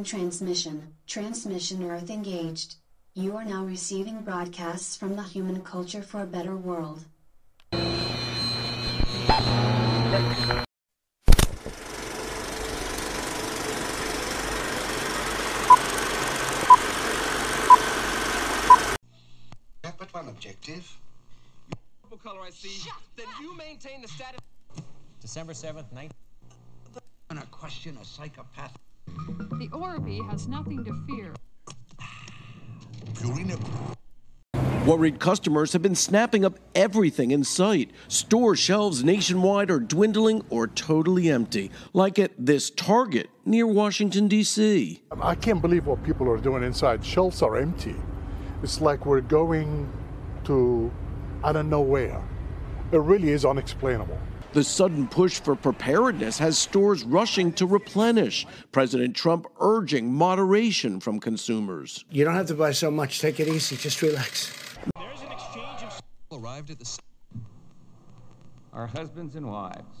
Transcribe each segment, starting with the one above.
Starting transmission. Transmission Earth engaged. You are now receiving broadcasts from the human culture for a better world. have but one objective. color I see, then you maintain the status. December 7th, 19. And a question a psychopath. The Orby has nothing to fear. Purina. Worried customers have been snapping up everything in sight. Store shelves nationwide are dwindling or totally empty, like at this Target near Washington, D.C. I can't believe what people are doing inside. Shelves are empty. It's like we're going to I don't know where. It really is unexplainable. The sudden push for preparedness has stores rushing to replenish. President Trump urging moderation from consumers. You don't have to buy so much. Take it easy. Just relax. There's an exchange of Arrived at the. Our husbands and wives.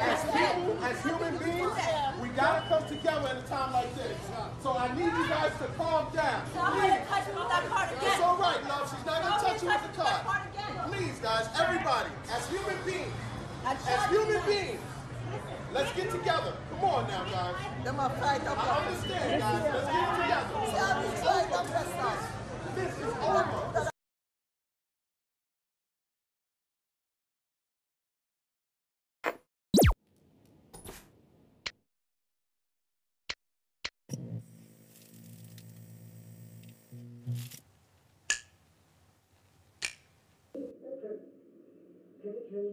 As, hu- as human beings, we gotta come together at a time like this. So I need you guys to calm down. It's all right, love, she's not gonna touch you with the card. Please, guys, everybody, as human beings, as human beings, let's get together. Come on now, guys. I understand, guys, let's get together. This is over.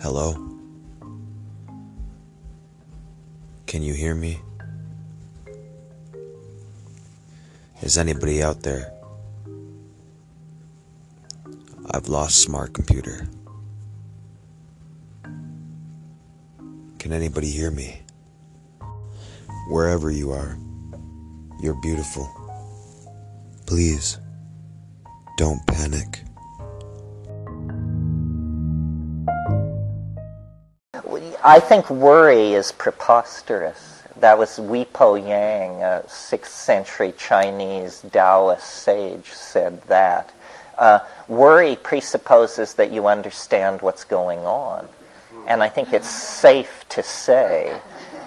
Hello? Can you hear me? Is anybody out there? I've lost smart computer. Can anybody hear me? Wherever you are, you're beautiful. Please, don't panic. I think worry is preposterous. That was Wei Po Yang, a 6th century Chinese Taoist sage, said that. Uh, worry presupposes that you understand what's going on. And I think it's safe to say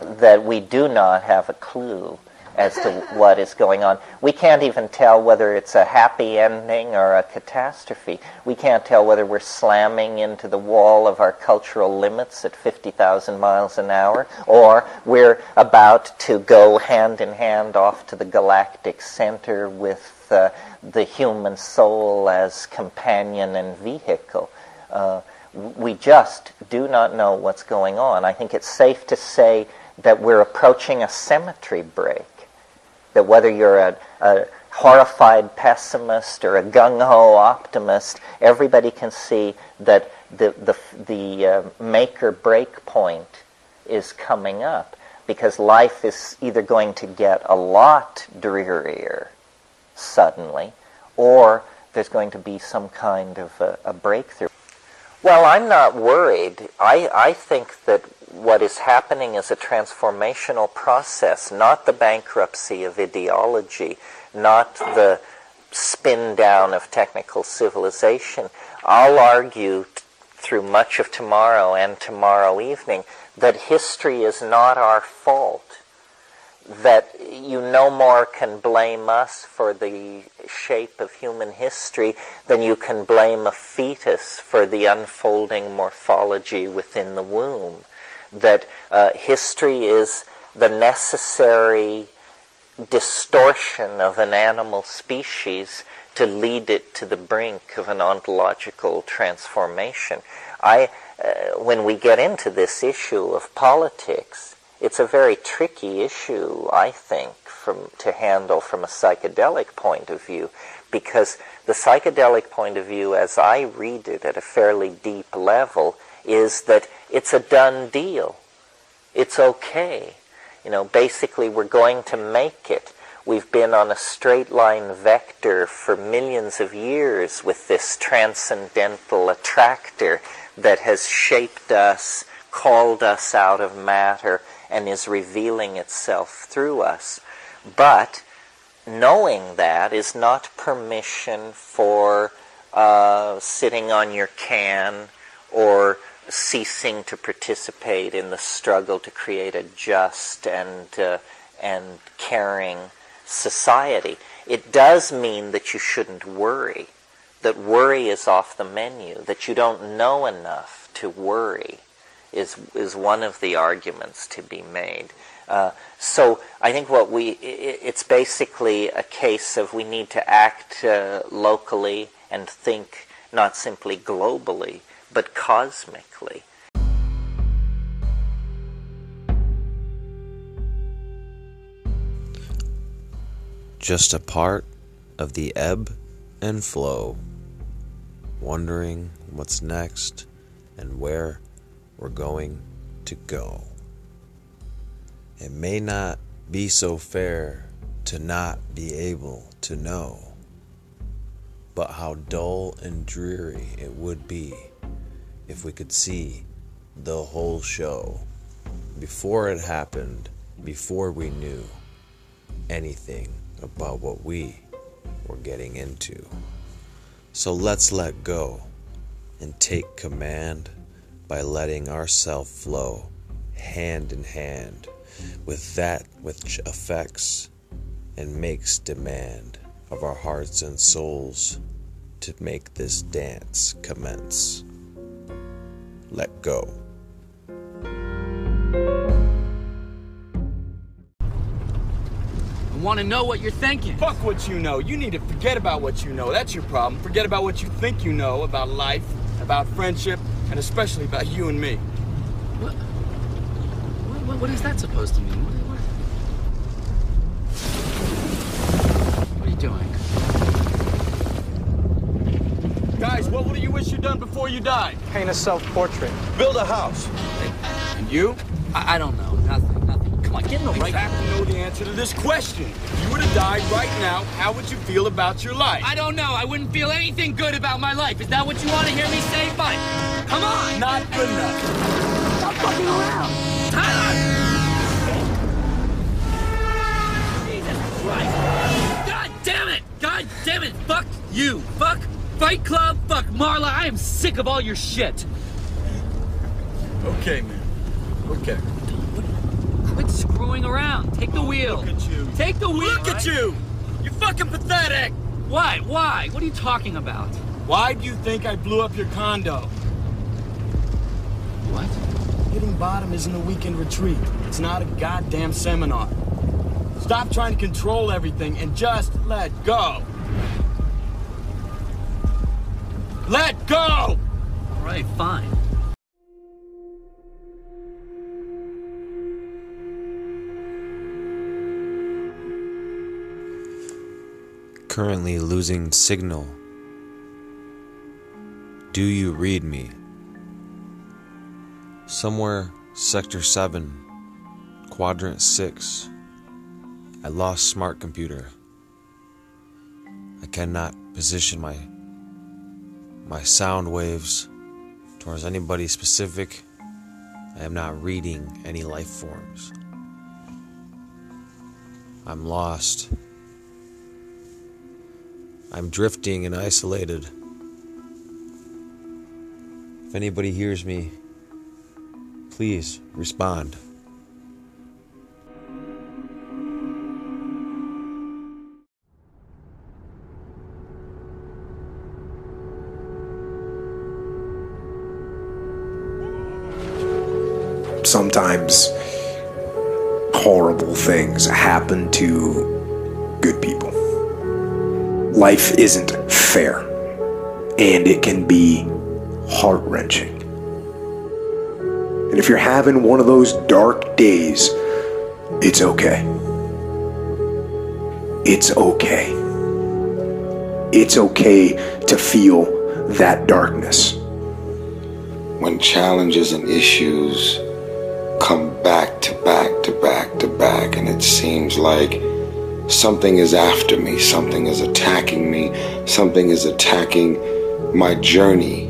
that we do not have a clue as to what is going on. We can't even tell whether it's a happy ending or a catastrophe. We can't tell whether we're slamming into the wall of our cultural limits at 50,000 miles an hour or we're about to go hand in hand off to the galactic center with uh, the human soul as companion and vehicle. Uh, we just do not know what's going on. I think it's safe to say that we're approaching a symmetry break that whether you're a, a horrified pessimist or a gung ho optimist, everybody can see that the, the, the uh, make or break point is coming up because life is either going to get a lot drearier suddenly or there's going to be some kind of a, a breakthrough. Well, I'm not worried. I, I think that what is happening is a transformational process, not the bankruptcy of ideology, not the spin down of technical civilization. I'll argue through much of tomorrow and tomorrow evening that history is not our fault. that you no more can blame us for the shape of human history than you can blame a fetus for the unfolding morphology within the womb. That uh, history is the necessary distortion of an animal species to lead it to the brink of an ontological transformation. I, uh, when we get into this issue of politics, it's a very tricky issue, I think, from, to handle from a psychedelic point of view, because the psychedelic point of view, as I read it at a fairly deep level, is that it's a done deal. It's okay. You know, basically, we're going to make it. We've been on a straight line vector for millions of years with this transcendental attractor that has shaped us, called us out of matter, and is revealing itself through us. But knowing that is not permission for uh, sitting on your can or ceasing to participate in the struggle to create a just and uh, and caring society. It does mean that you shouldn't worry, that worry is off the menu, that you don't know enough to worry is, is one of the arguments to be made. Uh, so I think what we, it, it's basically a case of we need to act uh, locally and think not simply globally, but cosmically. just a part of the ebb and flow, wondering what's next and where we're going to go. It may not be so fair to not be able to know, but how dull and dreary it would be if we could see the whole show before it happened, before we knew anything about what we were getting into. So let's let go and take command by letting ourself flow hand in hand with that which affects and makes demand of our hearts and souls to make this dance commence. Let go. I want to know what you're thinking. Fuck what you know. You need to forget about what you know. That's your problem. Forget about what you think you know about life, about friendship, and especially about you and me. What? What, what is that supposed to mean? What, what, what are you doing? Guys, what would you wish you'd done before you died? Paint a self-portrait. Build a house. And you? I, I don't know. Nothing. Nothing. Come on, get in the right. You have to know the answer to this question. If you were to die right now, how would you feel about your life? I don't know. I wouldn't feel anything good about my life. Is that what you want to hear me say? Fine. Come on. Not good enough. Stop fucking around. Tyler! Jesus Christ. God damn it. God damn it. Fuck you. Fuck Fight Club. Fuck Marla. I am sick of all your shit. Okay, man. Okay. Quit screwing around. Take the wheel. Look at you. Take the wheel. Look at you. You're fucking pathetic. Why? Why? What are you talking about? Why do you think I blew up your condo? What? Hitting bottom isn't a weekend retreat. It's not a goddamn seminar. Stop trying to control everything and just let go. Let go! All right, fine. Currently losing signal. Do you read me? Somewhere, Sector 7, Quadrant 6. I lost smart computer. I cannot position my my sound waves towards anybody specific. I am not reading any life forms. I'm lost. I'm drifting and isolated. If anybody hears me, please respond. Sometimes horrible things happen to good people. Life isn't fair, and it can be heart wrenching. And if you're having one of those dark days, it's okay. It's okay. It's okay to feel that darkness. When challenges and issues come back to back to back to back, and it seems like something is after me, something is attacking me, something is attacking my journey.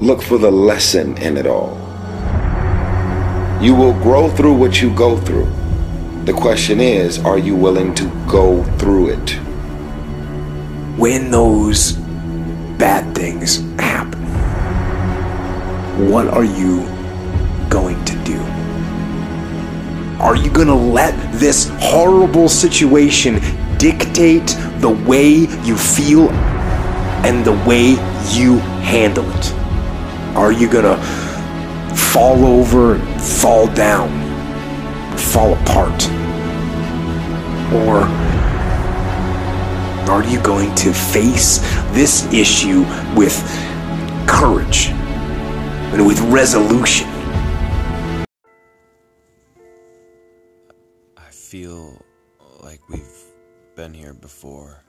Look for the lesson in it all. You will grow through what you go through. The question is, are you willing to go through it? When those bad things happen, what are you going to do? Are you going to let this horrible situation dictate the way you feel and the way you handle it? Are you going to fall over, fall down, fall apart? Or are you going to face this issue with courage and with resolution? Been here before.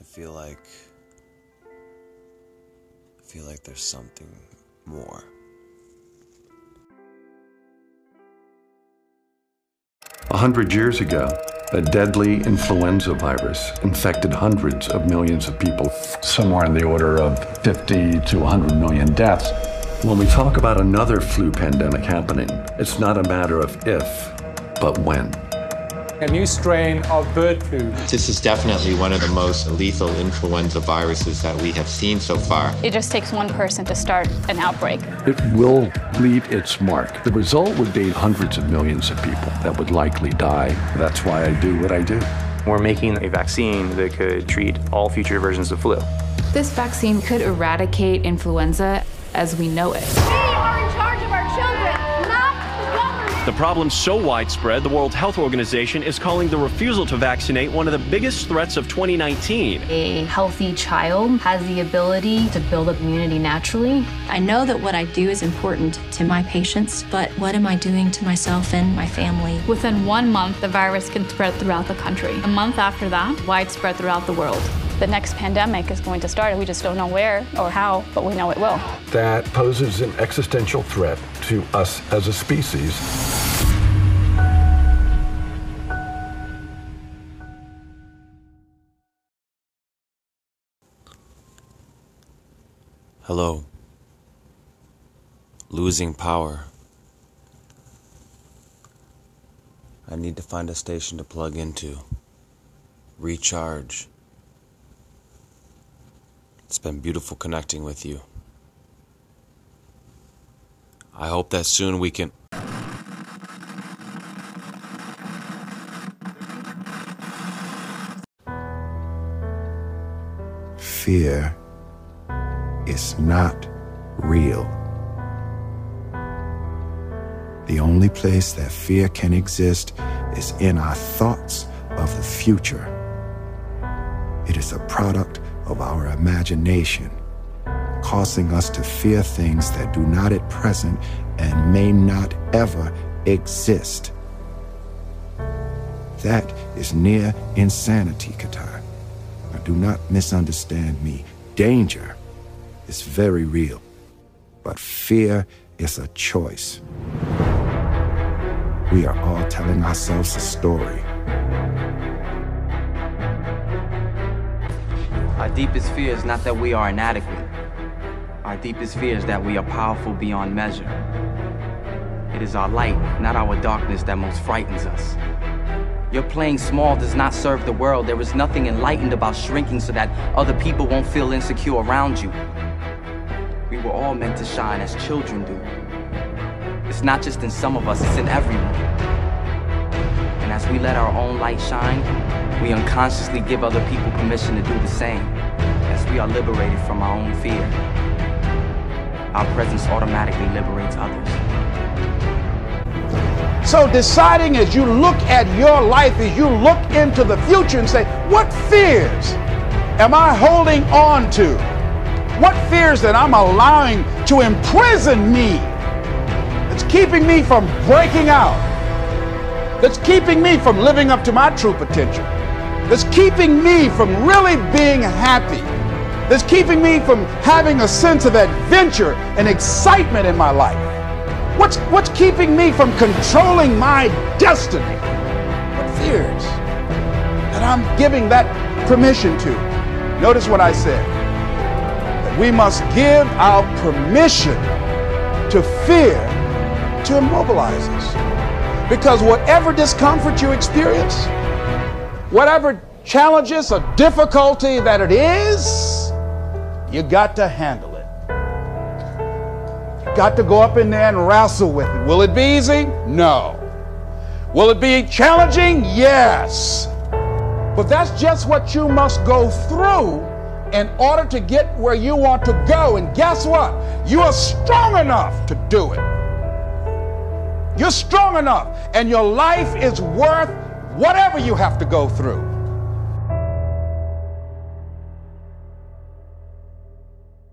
I feel like I feel like there's something more. A hundred years ago, a deadly influenza virus infected hundreds of millions of people, somewhere in the order of 50 to 100 million deaths. When we talk about another flu pandemic happening, it's not a matter of if, but when. A new strain of bird flu. This is definitely one of the most lethal influenza viruses that we have seen so far. It just takes one person to start an outbreak. It will leave its mark. The result would be hundreds of millions of people that would likely die. That's why I do what I do. We're making a vaccine that could treat all future versions of flu. This vaccine could eradicate influenza as we know it. We are in charge of our children, not the government. The problem's so widespread, the World Health Organization is calling the refusal to vaccinate one of the biggest threats of 2019. A healthy child has the ability to build up immunity naturally. I know that what I do is important to my patients, but what am I doing to myself and my family? Within one month, the virus can spread throughout the country. A month after that, widespread throughout the world. The next pandemic is going to start, and we just don't know where or how, but we know it will. That poses an existential threat to us as a species. Hello. Losing power. I need to find a station to plug into. Recharge. It's been beautiful connecting with you. I hope that soon we can. Fear is not real. The only place that fear can exist is in our thoughts of the future. It is a product of our imagination, causing us to fear things that do not at present and may not ever exist. That is near insanity, Kitai. Now, do not misunderstand me. Danger is very real, but fear is a choice. We are all telling ourselves a story. Our deepest fear is not that we are inadequate. Our deepest fear is that we are powerful beyond measure. It is our light, not our darkness, that most frightens us. Your playing small does not serve the world. There is nothing enlightened about shrinking so that other people won't feel insecure around you. We were all meant to shine as children do. It's not just in some of us, it's in everyone. As we let our own light shine, we unconsciously give other people permission to do the same as we are liberated from our own fear, our presence automatically liberates others. So, deciding as you look at your life, as you look into the future and say, what fears am I holding on to? What fears that I'm allowing to imprison me? That's keeping me from breaking out. That's keeping me from living up to my true potential. That's keeping me from really being happy. That's keeping me from having a sense of adventure and excitement in my life. What's, what's keeping me from controlling my destiny? What fears that I'm giving that permission to? Notice what I said. That we must give our permission to fear to immobilize us. Because whatever discomfort you experience, whatever challenges or difficulty that it is, you got to handle it. You got to go up in there and wrestle with it. Will it be easy? No. Will it be challenging? Yes. But that's just what you must go through in order to get where you want to go. And guess what? You are strong enough to do it. You're strong enough, and your life is worth whatever you have to go through.